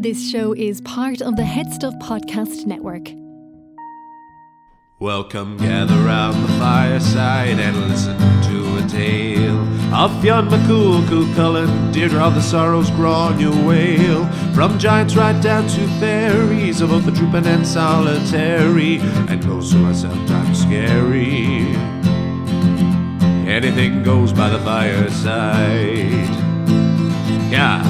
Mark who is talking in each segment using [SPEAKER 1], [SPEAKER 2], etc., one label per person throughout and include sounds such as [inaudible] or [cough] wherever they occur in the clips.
[SPEAKER 1] This show is part of the Head Stuff Podcast Network.
[SPEAKER 2] Welcome, gather round the fireside and listen to a tale of Fionn McCool, Cú Chulainn, Deirdre of the Sorrows, Gráinne Mhaol. From giants right down to fairies, of both the trooping and solitary, and ghosts who are sometimes scary. Anything goes by the fireside. Yeah.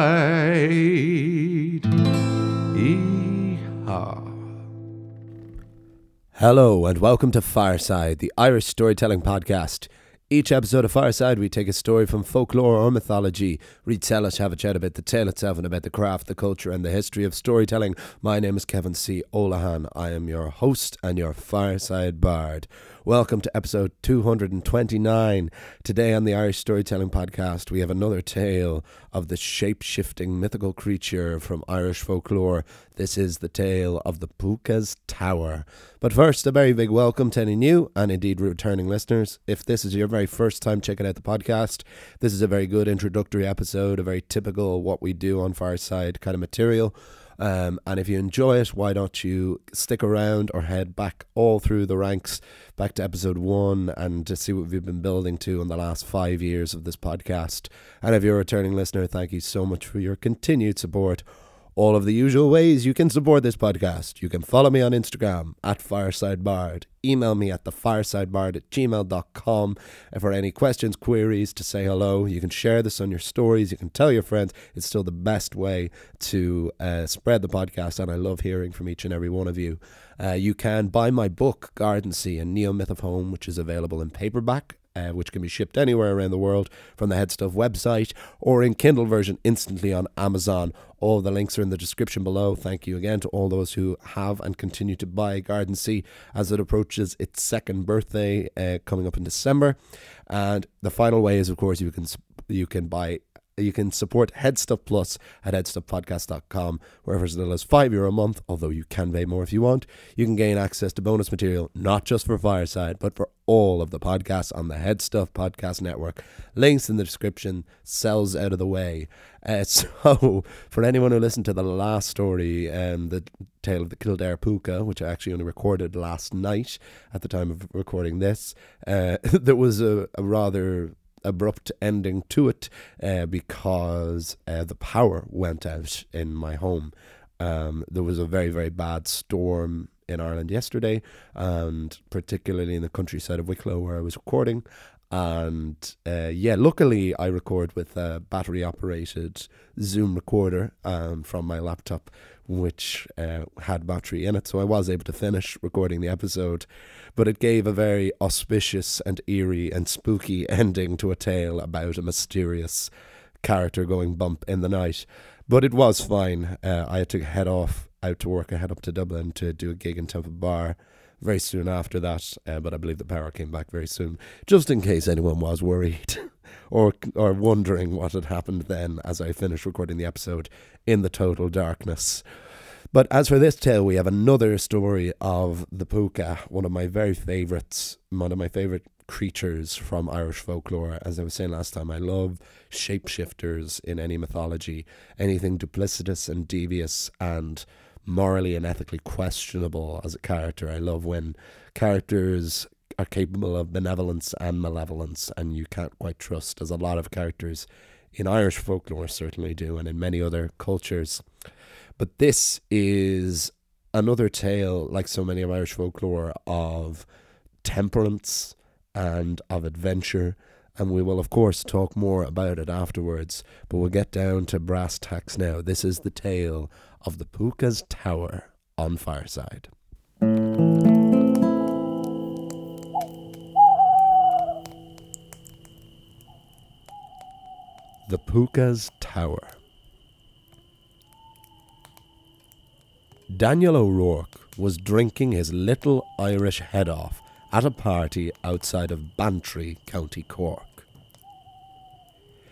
[SPEAKER 3] Hello, and welcome to Fireside, the Irish storytelling podcast. Each episode of Fireside, we take a story from folklore or mythology, retell it, have a chat about the tale itself and about the craft, the culture, and the history of storytelling. My name is Kevin C. Olohan. I am your host and your Fireside Bard. Welcome to episode 229. Today on the Irish Storytelling Podcast, we have another tale of the shape shifting mythical creature from Irish folklore. This is the tale of the Pooka's Tower. But first, a very big welcome to any new and indeed returning listeners. If this is your very first time checking out the podcast, this is a very good introductory episode, a very typical what we do on Fireside kind of material. Um, and if you enjoy it, why don't you stick around or head back all through the ranks, back to episode one, and to see what we've been building to in the last five years of this podcast. And if you're a returning listener, thank you so much for your continued support. All of the usual ways you can support this podcast. You can follow me on Instagram at firesidebard. Email me at thefiresidebard at gmail.com. And for any questions, queries, to say hello, you can share this on your stories. You can tell your friends. It's still the best way to uh, spread the podcast. And I love hearing from each and every one of you. Uh, you can buy my book, Gardensea, a Neo Myth of Home, which is available in paperback uh, which can be shipped anywhere around the world from the Headstuff website or in Kindle version instantly on Amazon. All the links are in the description below. Thank you again to all those who have and continue to buy Gardensea as it approaches its second birthday uh, coming up in December. And the final way is, of course, you can you can buy you can support Headstuff Plus at headstuffpodcast.com, where for as little as five euro a month, although you can pay more if you want, you can gain access to bonus material, not just for Fireside, but for all of the podcasts on the Headstuff Podcast Network. Links in the description, cells out of the way. Uh, [laughs] so, for anyone who listened to the last story, um, the tale of the Kildare Puka, which I actually only recorded last night at the time of recording this, uh, [laughs] there was a, a rather abrupt ending to it uh, because uh, the power went out in my home. Um, there was a very, very bad storm in Ireland yesterday, and particularly in the countryside of Wicklow where I was recording. And uh, yeah, luckily I record with a battery operated Zoom recorder um, from my laptop, which uh, had battery in it. So I was able to finish recording the episode but it gave a very auspicious and eerie and spooky [laughs] ending to a tale about a mysterious character going bump in the night. But it was fine. Uh, I had to head off out to work. I head up to Dublin to do a gig in Temple Bar very soon after that, uh, but I believe the power came back very soon, just in case anyone was worried [laughs] or or wondering what had happened then as I finished recording the episode in the total darkness. But as for this tale, we have another story of the Púca, one of my very favourites, one of my favourite creatures from Irish folklore. As I was saying last time, I love shapeshifters in any mythology, anything duplicitous and devious and morally and ethically questionable as a character. I love when characters are capable of benevolence and malevolence, and you can't quite trust, as a lot of characters in Irish folklore certainly do, and in many other cultures. But this is another tale, like so many of Irish folklore, of temperance and of adventure. And we will, of course, talk more about it afterwards. But we'll get down to brass tacks now. This is the tale of the Pooka's Tower on Fireside. The Pooka's Tower. Daniel O'Rourke was drinking his little Irish head off at a party outside of Bantry, County Cork.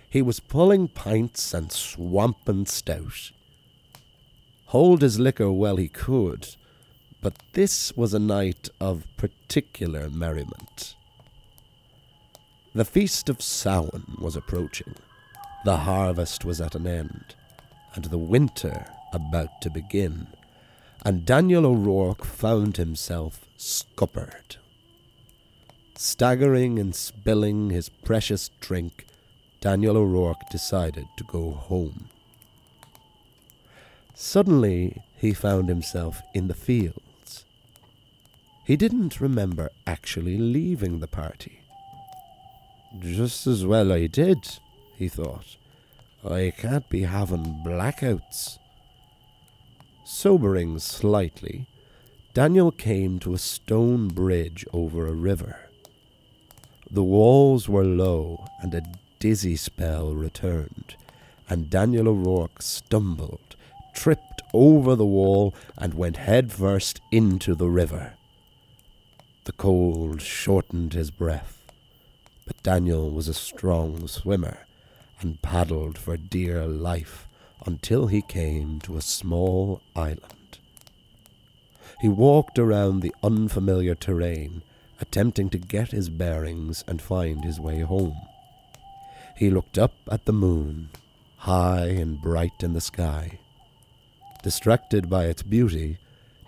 [SPEAKER 3] He was pulling pints and swamping stout. Hold his liquor well he could, but this was a night of particular merriment. The feast of Samhain was approaching, the harvest was at an end, and the winter about to begin, and Daniel O'Rourke found himself scuppered. Staggering and spilling his precious drink, Daniel O'Rourke decided to go home. Suddenly, he found himself in the fields. He didn't remember actually leaving the party. Just as well I did, he thought. I can't be having blackouts. Sobering slightly, Daniel came to a stone bridge over a river. The walls were low, and a dizzy spell returned, and Daniel O'Rourke stumbled, tripped over the wall, and went headfirst into the river. The cold shortened his breath, but Daniel was a strong swimmer, and paddled for dear life until he came to a small island. He walked around the unfamiliar terrain attempting to get his bearings and find his way home. He looked up at the moon, high and bright in the sky. Distracted by its beauty,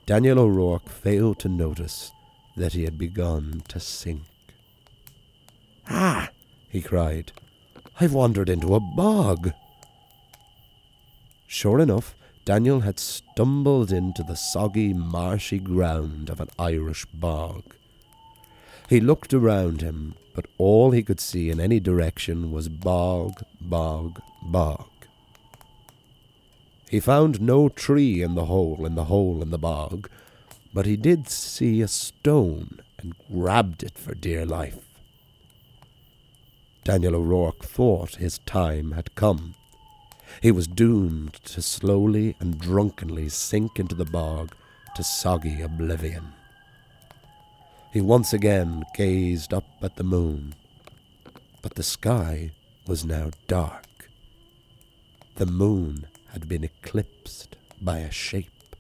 [SPEAKER 3] Daniel O'Rourke failed to notice that he had begun to sink. Ah! he cried. I've wandered into a bog. Sure enough, Daniel had stumbled into the soggy, marshy ground of an Irish bog. He looked around him, but all he could see in any direction was bog, bog, bog. He found no tree in the hole in the hole in the bog, but he did see a stone and grabbed it for dear life. Daniel O'Rourke thought his time had come. He was doomed to slowly and drunkenly sink into the bog to soggy oblivion he once again gazed up at the moon. But the sky was now dark. The moon had been eclipsed by a shape,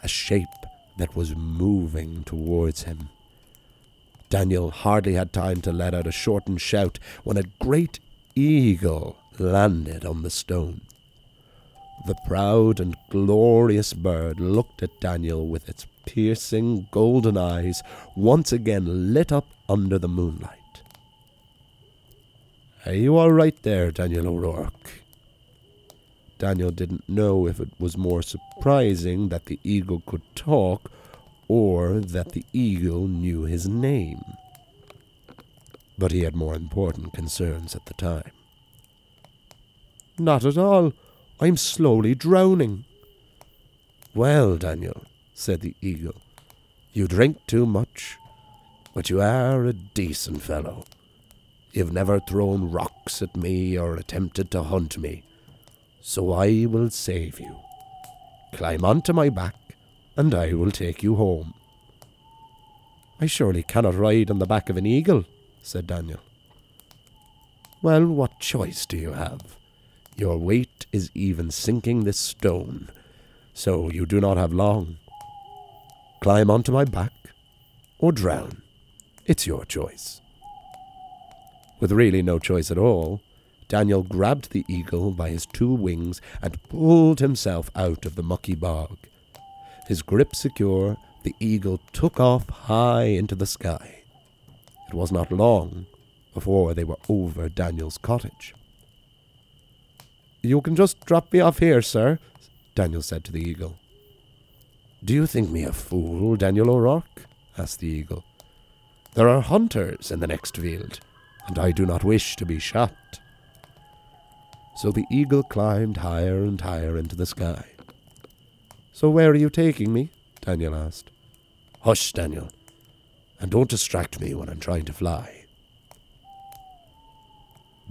[SPEAKER 3] a shape that was moving towards him. Daniel hardly had time to let out a shortened shout when a great eagle landed on the stone. The proud and glorious bird looked at Daniel with its piercing golden eyes once again lit up under the moonlight. Are you all right there, Daniel O'Rourke? Daniel didn't know if it was more surprising that the eagle could talk or that the eagle knew his name. But he had more important concerns at the time. Not at all. I'm slowly drowning. Well, Daniel, said the eagle. You drink too much, but you are a decent fellow. You've never thrown rocks at me or attempted to hunt me, so I will save you. Climb onto my back, and I will take you home. I surely cannot ride on the back of an eagle, said Daniel. Well, what choice do you have? Your weight is even sinking this stone, so you do not have long climb onto my back, or drown. It's your choice. With really no choice at all, Daniel grabbed the eagle by his two wings and pulled himself out of the mucky bog. His grip secure, the eagle took off high into the sky. It was not long before they were over Daniel's cottage. You can just drop me off here, sir, Daniel said to the eagle. Do you think me a fool, Daniel O'Rourke? asked the eagle. There are hunters in the next field, and I do not wish to be shot. So the eagle climbed higher and higher into the sky. So where are you taking me? Daniel asked. Hush, Daniel, and don't distract me when I'm trying to fly.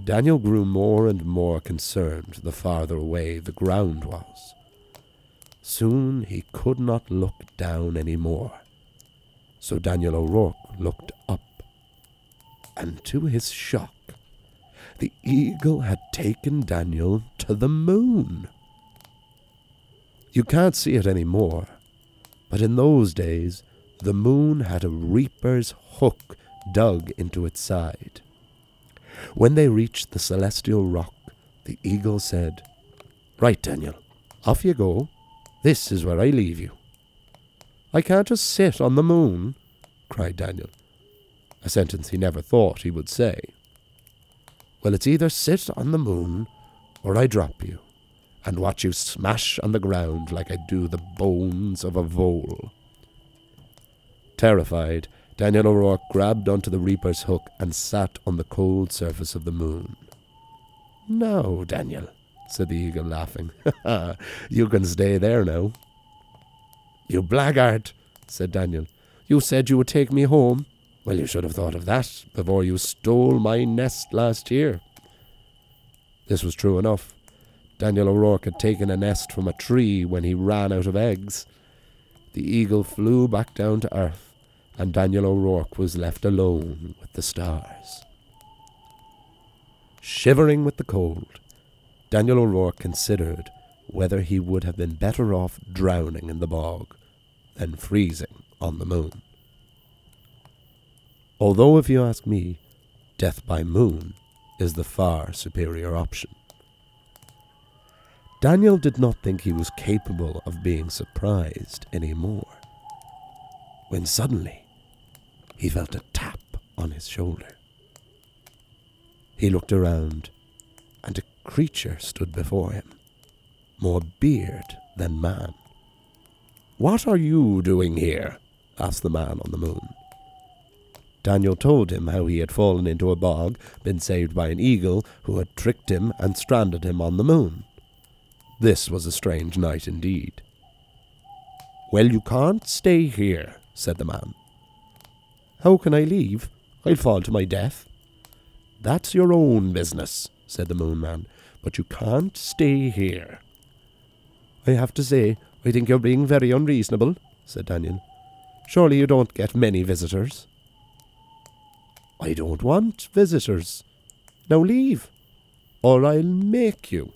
[SPEAKER 3] Daniel grew more and more concerned the farther away the ground was. Soon he could not look down any more. So Daniel O'Rourke looked up, and to his shock, the eagle had taken Daniel to the moon. You can't see it any more, but in those days the moon had a reaper's hook dug into its side. When they reached the celestial rock, the eagle said, Right, Daniel, off you go. This is where I leave you. I can't just sit on the moon, cried Daniel, a sentence he never thought he would say. Well, it's either sit on the moon or I drop you and watch you smash on the ground like I do the bones of a vole. Terrified, Daniel O'Rourke grabbed onto the Reaper's hook and sat on the cold surface of the moon. No, Daniel, said the eagle, laughing. [laughs] you can stay there now. You blackguard, said Daniel. You said you would take me home. Well, you should have thought of that before you stole my nest last year. This was true enough. Daniel O'Rourke had taken a nest from a tree when he ran out of eggs. The eagle flew back down to earth, and Daniel O'Rourke was left alone with the stars. Shivering with the cold, Daniel O'Rourke considered whether he would have been better off drowning in the bog than freezing on the moon. Although, if you ask me, death by moon is the far superior option. Daniel did not think he was capable of being surprised any more. When suddenly he felt a tap on his shoulder. He looked around, and a creature stood before him, more beard than man. What are you doing here? asked the man on the moon. Daniel told him how he had fallen into a bog, been saved by an eagle who had tricked him and stranded him on the moon. This was a strange night indeed. Well, you can't stay here, said the man. How can I leave? I'll fall to my death. That's your own business, said the moon man, but you can't stay here. I have to say, I think you're being very unreasonable, said Daniel. Surely you don't get many visitors. I don't want visitors. Now leave, or I'll make you.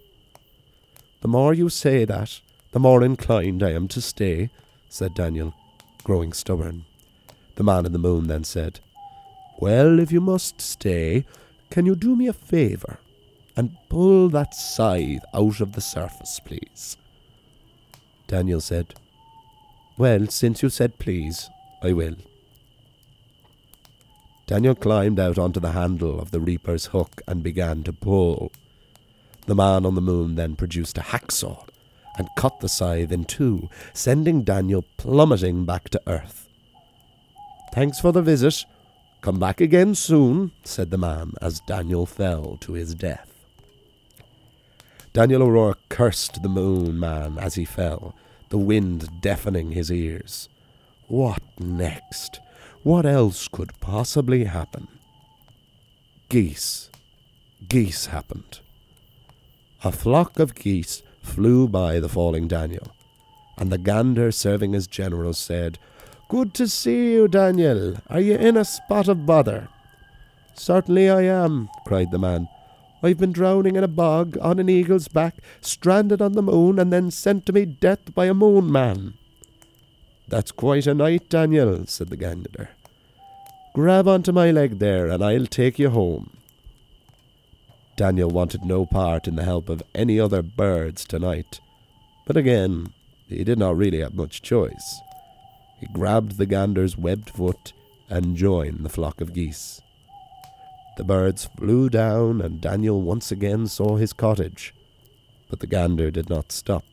[SPEAKER 3] The more you say that, the more inclined I am to stay, said Daniel, growing stubborn. The man in the moon then said, Well, if you must stay, can you do me a favour and pull that scythe out of the surface, please? Daniel said, Well, since you said please, I will. Daniel climbed out onto the handle of the reaper's hook and began to pull. The man on the moon then produced a hacksaw and cut the scythe in two, sending Daniel plummeting back to earth. Thanks for the visit. Come back again soon, said the man as Daniel fell to his death. Daniel O'Rourke cursed the moon man as he fell, the wind deafening his ears. What next? What else could possibly happen? Geese. Geese happened. A flock of geese flew by the falling Daniel, and the gander serving as general said, Good to see you, Daniel. Are you in a spot of bother? Certainly I am, cried the man. I've been drowning in a bog on an eagle's back, stranded on the moon, and then sent to me death by a moon man. That's quite a night, Daniel, said the gander. Grab onto my leg there, and I'll take you home. Daniel wanted no part in the help of any other birds tonight, but again, he did not really have much choice. He grabbed the gander's webbed foot and joined the flock of geese. The birds flew down, and Daniel once again saw his cottage, but the gander did not stop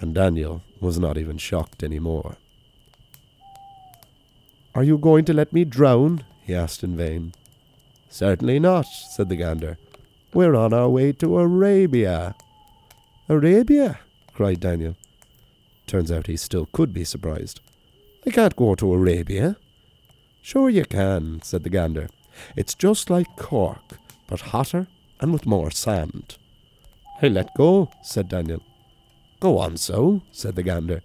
[SPEAKER 3] and Daniel was not even shocked any more. Are you going to let me drown? he asked in vain. Certainly not, said the gander. We're on our way to Arabia. Arabia? cried Daniel. Turns out he still could be surprised. I can't go to Arabia. Sure you can, said the gander. It's just like Cork, but hotter and with more sand. I let go, said Daniel. Go on so, said the gander.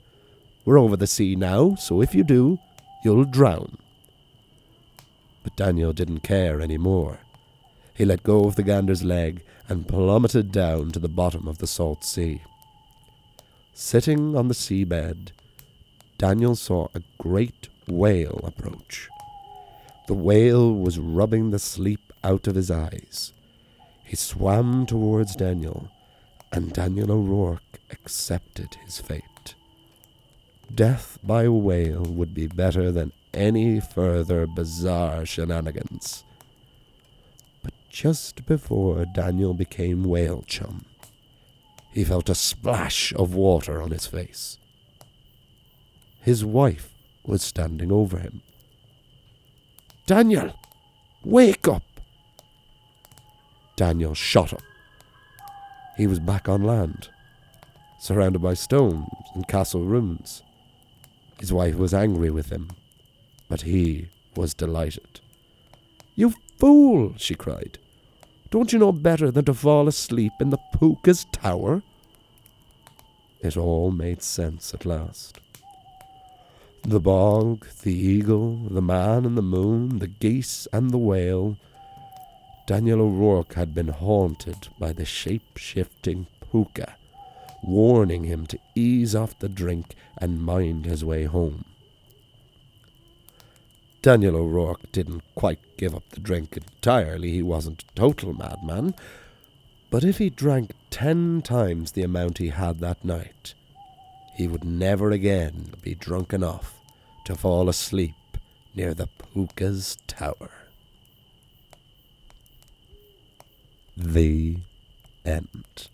[SPEAKER 3] We're over the sea now, so if you do, you'll drown. But Daniel didn't care any more. He let go of the gander's leg and plummeted down to the bottom of the salt sea. Sitting on the seabed, Daniel saw a great whale approach. The whale was rubbing the sleep out of his eyes. He swam towards Daniel, and Daniel O'Rourke accepted his fate. Death by whale would be better than any further bizarre shenanigans. But just before Daniel became whale chum, he felt a splash of water on his face. His wife was standing over him. Daniel, wake up! Daniel shot up. He was back on land, surrounded by stones and castle ruins. His wife was angry with him, but he was delighted. You fool, she cried. Don't you know better than to fall asleep in the Pooka's tower? It all made sense at last. The bog, the eagle, the man and the moon, the geese and the whale. Daniel O'Rourke had been haunted by the shape shifting Pooka, warning him to ease off the drink and mind his way home. Daniel O'Rourke didn't quite give up the drink entirely, he wasn't a total madman, but if he drank ten times the amount he had that night, he would never again be drunk enough to fall asleep near the Pooka's tower. The end.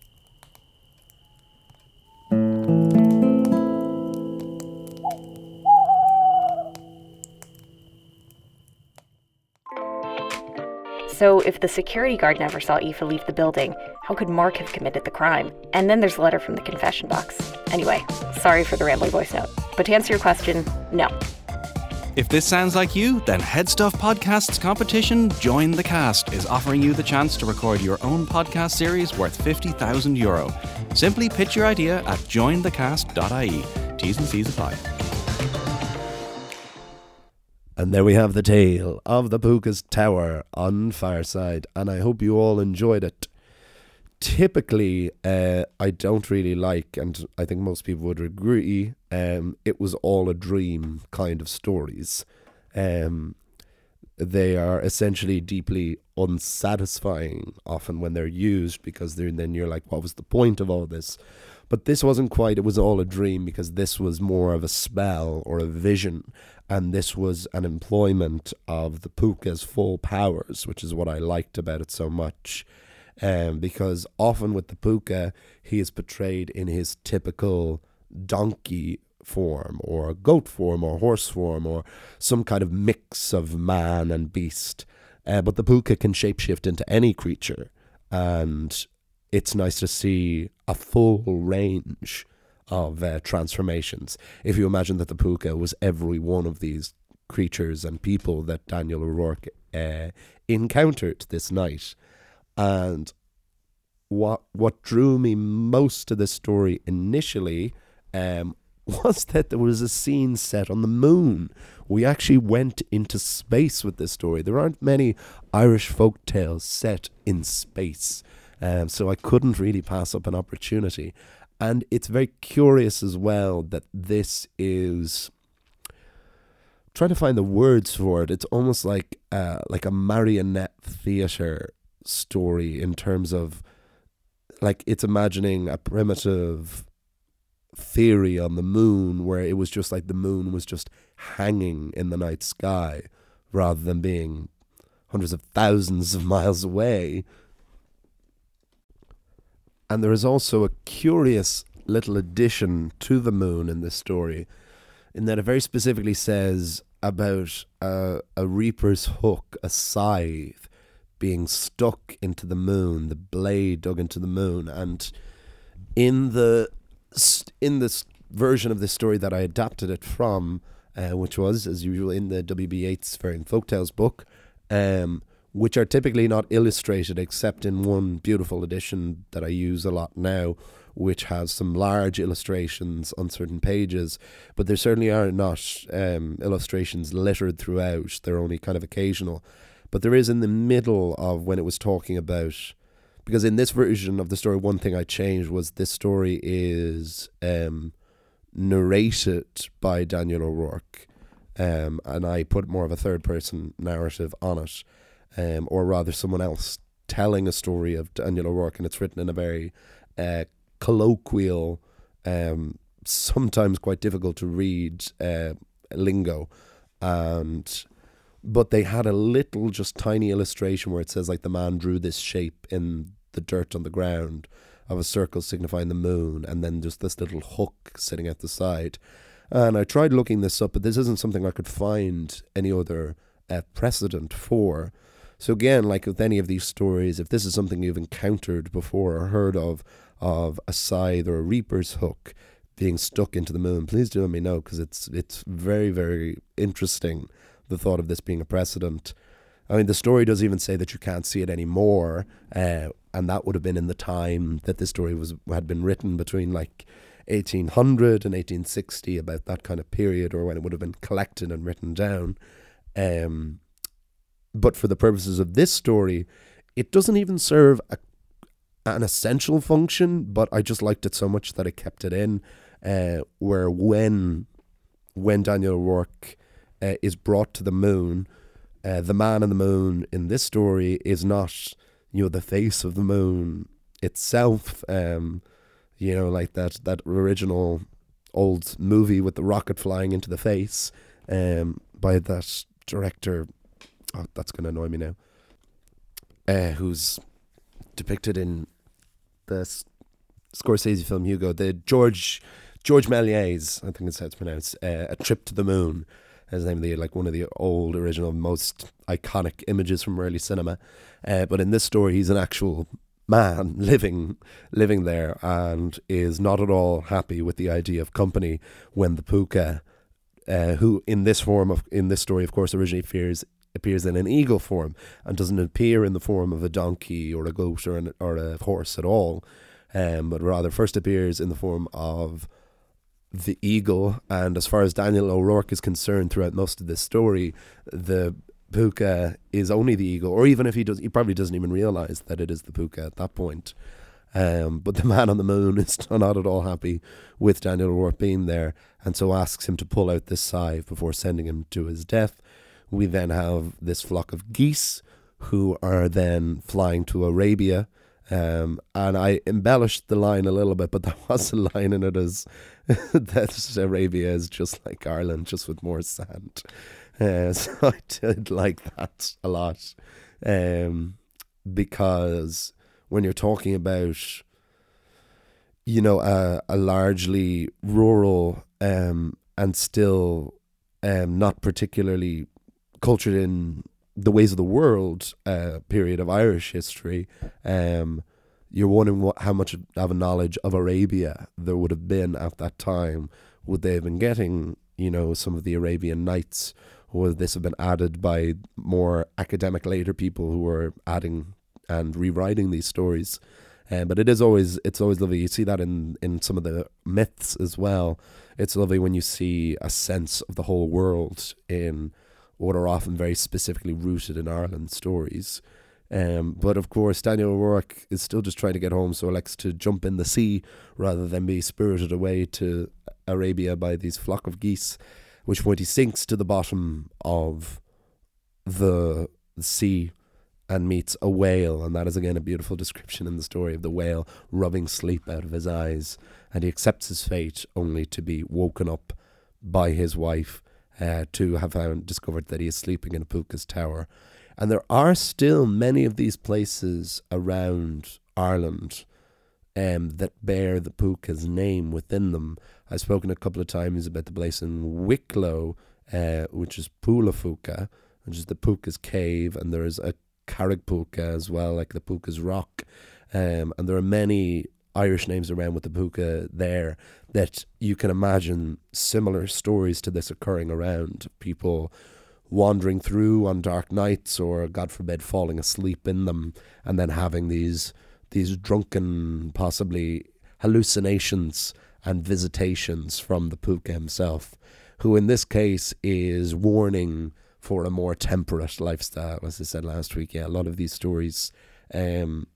[SPEAKER 4] So, if the security guard never saw Aoife leave the building, how could Mark have committed the crime? And then there's a letter from the confession box. Anyway, sorry for the rambling voice note. But to answer your question, no.
[SPEAKER 5] If this sounds like you, then Headstuff Podcast's competition, Join the Cast, is offering you the chance to record your own podcast series worth 50,000 euro. Simply pitch your idea at jointhecast.ie. T's and C's apply.
[SPEAKER 3] And there we have the tale of the Pooka's Tower on Fireside, and I hope you all enjoyed it. Typically, uh, I don't really like, and I think most people would agree, um, it was all a dream kind of stories. Um, they are essentially deeply unsatisfying often when they're used because they're, then you're like, what was the point of all this? But this wasn't quite, it was all a dream because this was more of a spell or a vision. And this was an employment of the Pooka's full powers, which is what I liked about it so much. Um, because often with the Pooka, he is portrayed in his typical donkey form or goat form or horse form or some kind of mix of man and beast. Uh, but the Pooka can shapeshift into any creature. And it's nice to see a full range of uh, transformations. If you imagine that the Pooka was every one of these creatures and people that Daniel O'Rourke uh, encountered this night, and what what drew me most to this story initially um, [laughs] was that there was a scene set on the moon. We actually went into space with this story. There aren't many Irish folk tales set in space. Um, so I couldn't really pass up an opportunity. And it's very curious as well that this is trying to find the words for it. It's almost like uh, like a marionette theater story in terms of like it's imagining a primitive theory on the moon where it was just like the moon was just hanging in the night sky rather than being hundreds of thousands of miles away and there is also a curious little addition to the moon in this story, in that it very specifically says about a, a reaper's hook, a scythe, being stuck into the moon, the blade dug into the moon, and in the in this version of this story that I adapted it from, uh, which was as usual in the W.B. Yeats Fairy Folktales book, um, which are typically not illustrated except in one beautiful edition that I use a lot now, which has some large illustrations on certain pages, but there certainly are not um, illustrations littered throughout. They're only kind of occasional. But there is in the middle of when it was talking about, because in this version of the story, one thing I changed was this story is um, narrated by Daniel O'Rourke, um, and I put more of a third person narrative on it, um, or rather someone else telling a story of Daniel O'Rourke, and it's written in a very uh, colloquial, um, sometimes quite difficult to read uh, lingo, and but they had a little, just tiny illustration where it says like the man drew this shape in the dirt on the ground of a circle signifying the moon, and then just this little hook sitting at the side. And I tried looking this up, but this isn't something I could find any other uh, precedent for. So again, like with any of these stories, if this is something you've encountered before or heard of, of a scythe or a reaper's hook being stuck into the moon, please do let me know because it's it's very very interesting. The thought of this being a precedent. I mean, the story does even say that you can't see it anymore, uh, and that would have been in the time that this story was had been written between like 1800 and 1860, about that kind of period, or when it would have been collected and written down. Um, but for the purposes of this story, it doesn't even serve a, an essential function. But I just liked it so much that I kept it in. Uh, where when when Daniel O'Rourke uh, is brought to the moon, uh, the man on the moon in this story is not you know the face of the moon itself. Um, you know, like that that original old movie with the rocket flying into the face um, by that director. Oh, that's going to annoy me now. Uh, who's depicted in the Scorsese film Hugo, the George George Méliès, I think it's how it's pronounced, uh, A Trip to the Moon. As name of the like one of the old original most iconic images from early cinema. Uh, but in this story, he's an actual man [laughs] living living there and is not at all happy with the idea of company when the puka uh, who in this form of in this story of course originally appears appears in an eagle form and doesn't appear in the form of a donkey or a goat or, an, or a horse at all um, but rather first appears in the form of the eagle and as far as Daniel O'Rourke is concerned throughout most of this story the puka is only the eagle, or even if he does, he probably doesn't even realize that it is the puka at that point. Um, but the [laughs] man on the moon is [laughs] not at all happy with Daniel O'Rourke being there, and so asks him to pull out this scythe before sending him to his death. We then have this flock of geese who are then flying to Arabia. Um, and I embellished the line a little bit, but [laughs] there was a line in it as [laughs] that Arabia is just like Ireland, just with more sand. Uh, [laughs] so I did like that a lot um, because when you're talking about, you know, a, a largely rural um, and still um, not particularly cultured in the ways of the world uh, period of Irish history, um, you're wondering what, how much of a knowledge of Arabia there would have been at that time. Would they have been getting, you know, some of the Arabian Nights or this have been added by more academic later people who were adding and rewriting these stories. Um, but it is always it's always lovely. You see that in in some of the myths as well. It's lovely when you see a sense of the whole world in what are often very specifically rooted in Ireland stories. Um, but of course, Daniel O'Rourke is still just trying to get home, so elects to jump in the sea rather than be spirited away to Arabia by these flock of geese which point he sinks to the bottom of the sea and meets a whale, and that is again a beautiful description in the story of the whale rubbing sleep out of his eyes, and he accepts his fate only to be woken up by his wife uh, to have found discovered that he is sleeping in a puka's tower. And there are still many of these places around Ireland um, that bear the puka's name within them. I've spoken a couple of times about the place in Wicklow, uh, which is Poulaphouca, which is the Puka's cave, and there is a Carrigpuka as well, like the Puka's rock. Um, and there are many Irish names around with the Puka there that you can imagine similar stories to this occurring around people wandering through on dark nights or God forbid falling asleep in them and then having these these drunken possibly hallucinations and visitations from the Puka himself, who in this case is warning for a more temperate lifestyle. As I said last week, yeah, a lot of these stories um,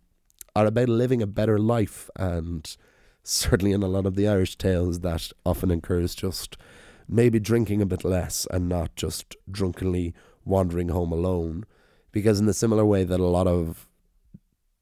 [SPEAKER 3] are about living a better life, and certainly in a lot of the Irish tales, that often occurs just maybe drinking a bit less and not just drunkenly wandering home alone. Because, in the similar way that a lot of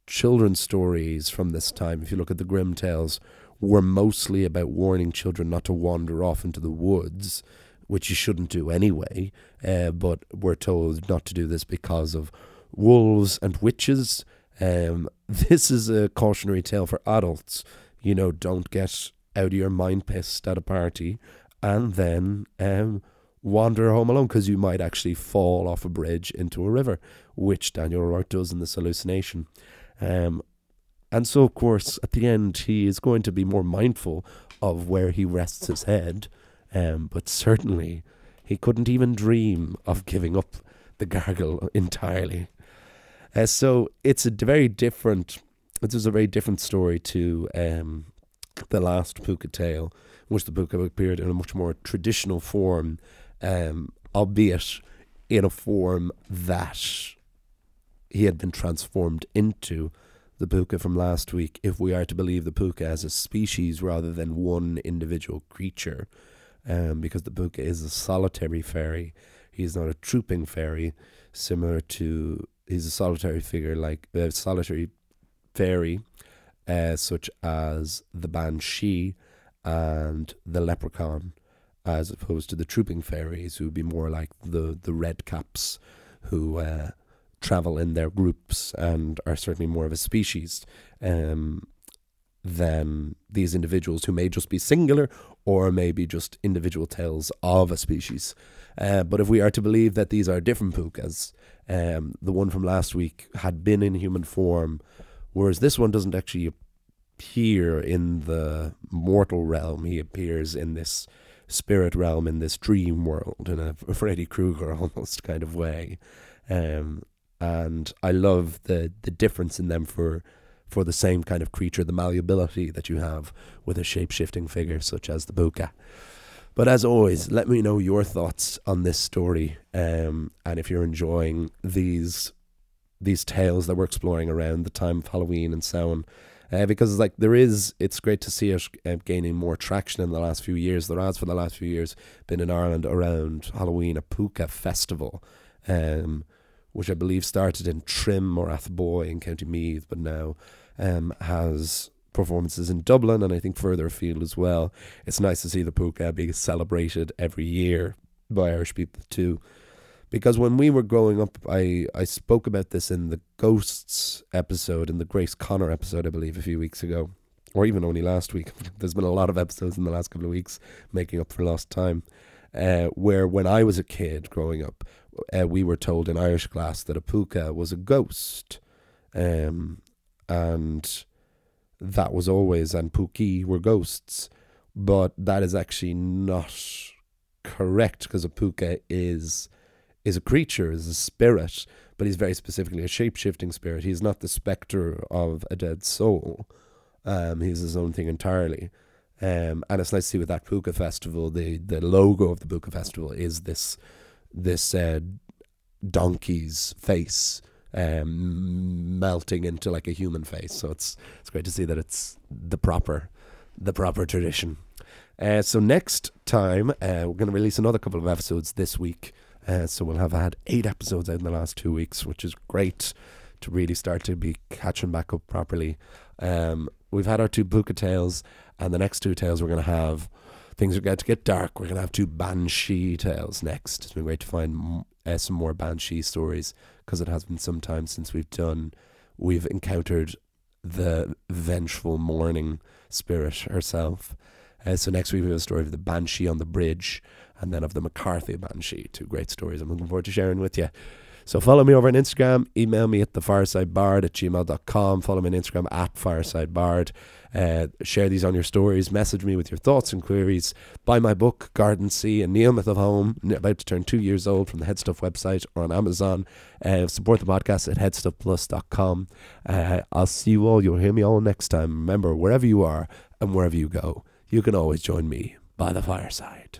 [SPEAKER 3] children's stories from this time, if you look at the Grimm tales, were mostly about warning children not to wander off into the woods, which you shouldn't do anyway. Uh, but we're told not to do this because of wolves and witches. Um, [laughs] this is a cautionary tale for adults. You know, don't get out of your mind pissed at a party and then um, wander home alone because you might actually fall off a bridge into a river, which Daniel O'Rourke does in this hallucination. Um, and so, of course, at the end, he is going to be more mindful of where he rests his head. Um, but certainly, he couldn't even dream of giving up the gargle entirely. Uh, so it's a very different. This is a very different story to um, the last Puka tale, which the Puka appeared in a much more traditional form, um, albeit in a form that he had been transformed into the puka from last week if we are to believe the puka as a species rather than one individual creature. Um, because the puka is a solitary fairy. He's not a trooping fairy, similar to he's a solitary figure like a uh, solitary fairy, uh, such as the banshee and the leprechaun, as opposed to the trooping fairies who would be more like the the red caps, who uh, travel in their groups and are certainly more of a species um, than these individuals who may just be singular or maybe just individual tales of a species. Uh, but if we are to believe that these are different pukas, um, the one from last week had been in human form, whereas this one doesn't actually appear in the mortal realm. He appears in this spirit realm, in this dream world, in a Freddy Krueger [laughs] almost kind of way. Um, and I love the the difference in them for for the same kind of creature, the malleability that you have with a shape shifting figure such as the Puka. But as always, let me know your thoughts on this story, um, and if you're enjoying these these tales that we're exploring around the time of Halloween and so on. Uh, because like there is, it's great to see it uh, gaining more traction in the last few years. There has for the last few years been in Ireland around Halloween a Puka festival, um, which I believe started in Trim or Athboy in County Meath, but now um, has performances in Dublin and I think further afield as well. It's nice to see the Puka being celebrated every year by Irish people too. Because when we were growing up, I, I spoke about this in the Ghosts episode, in the Grace Connor episode, I believe, a few weeks ago, or even only last week. [laughs] There's been a lot of episodes in the last couple of weeks making up for lost time. Uh, where when I was a kid growing up, uh, we were told in Irish class that a puka was a ghost. Um, and that was always, and puki were ghosts. But that is actually not correct because a puka is is a creature, is a spirit, but he's very specifically a shape shifting spirit. He's not the spectre of a dead soul. Um, he's his own thing entirely. Um, and it's nice to see with that Puka festival, the the logo of the Puka festival is this this uh, donkey's face um, melting into like a human face. So it's it's great to see that it's the proper the proper tradition. Uh, so next time uh, we're going to release another couple of episodes this week. Uh, so we'll have had eight episodes out in the last two weeks, which is great to really start to be catching back up properly. Um, we've had our two Puka tales, and the next two tales we're going to have. Things are going to get dark. We're going to have two Banshee tales next. It's been great to find uh, some more Banshee stories because it has been some time since we've done. We've encountered the vengeful mourning spirit herself. Uh, so next week we have a story of the Banshee on the bridge, and then of the McCarthy Banshee. Two great stories I'm looking forward to sharing with you. So follow me over on Instagram, email me at thefiresidebard at gmail.com, follow me on Instagram at firesidebard. Uh, share these on your stories. Message me with your thoughts and queries. Buy my book, Gardensea, and Neo Myth of Home, about to turn two years old from the Headstuff website or on Amazon. Uh, support the podcast at headstuffplus.com. Uh, I'll see you all. You'll hear me all next time. Remember, wherever you are and wherever you go, you can always join me by the fireside.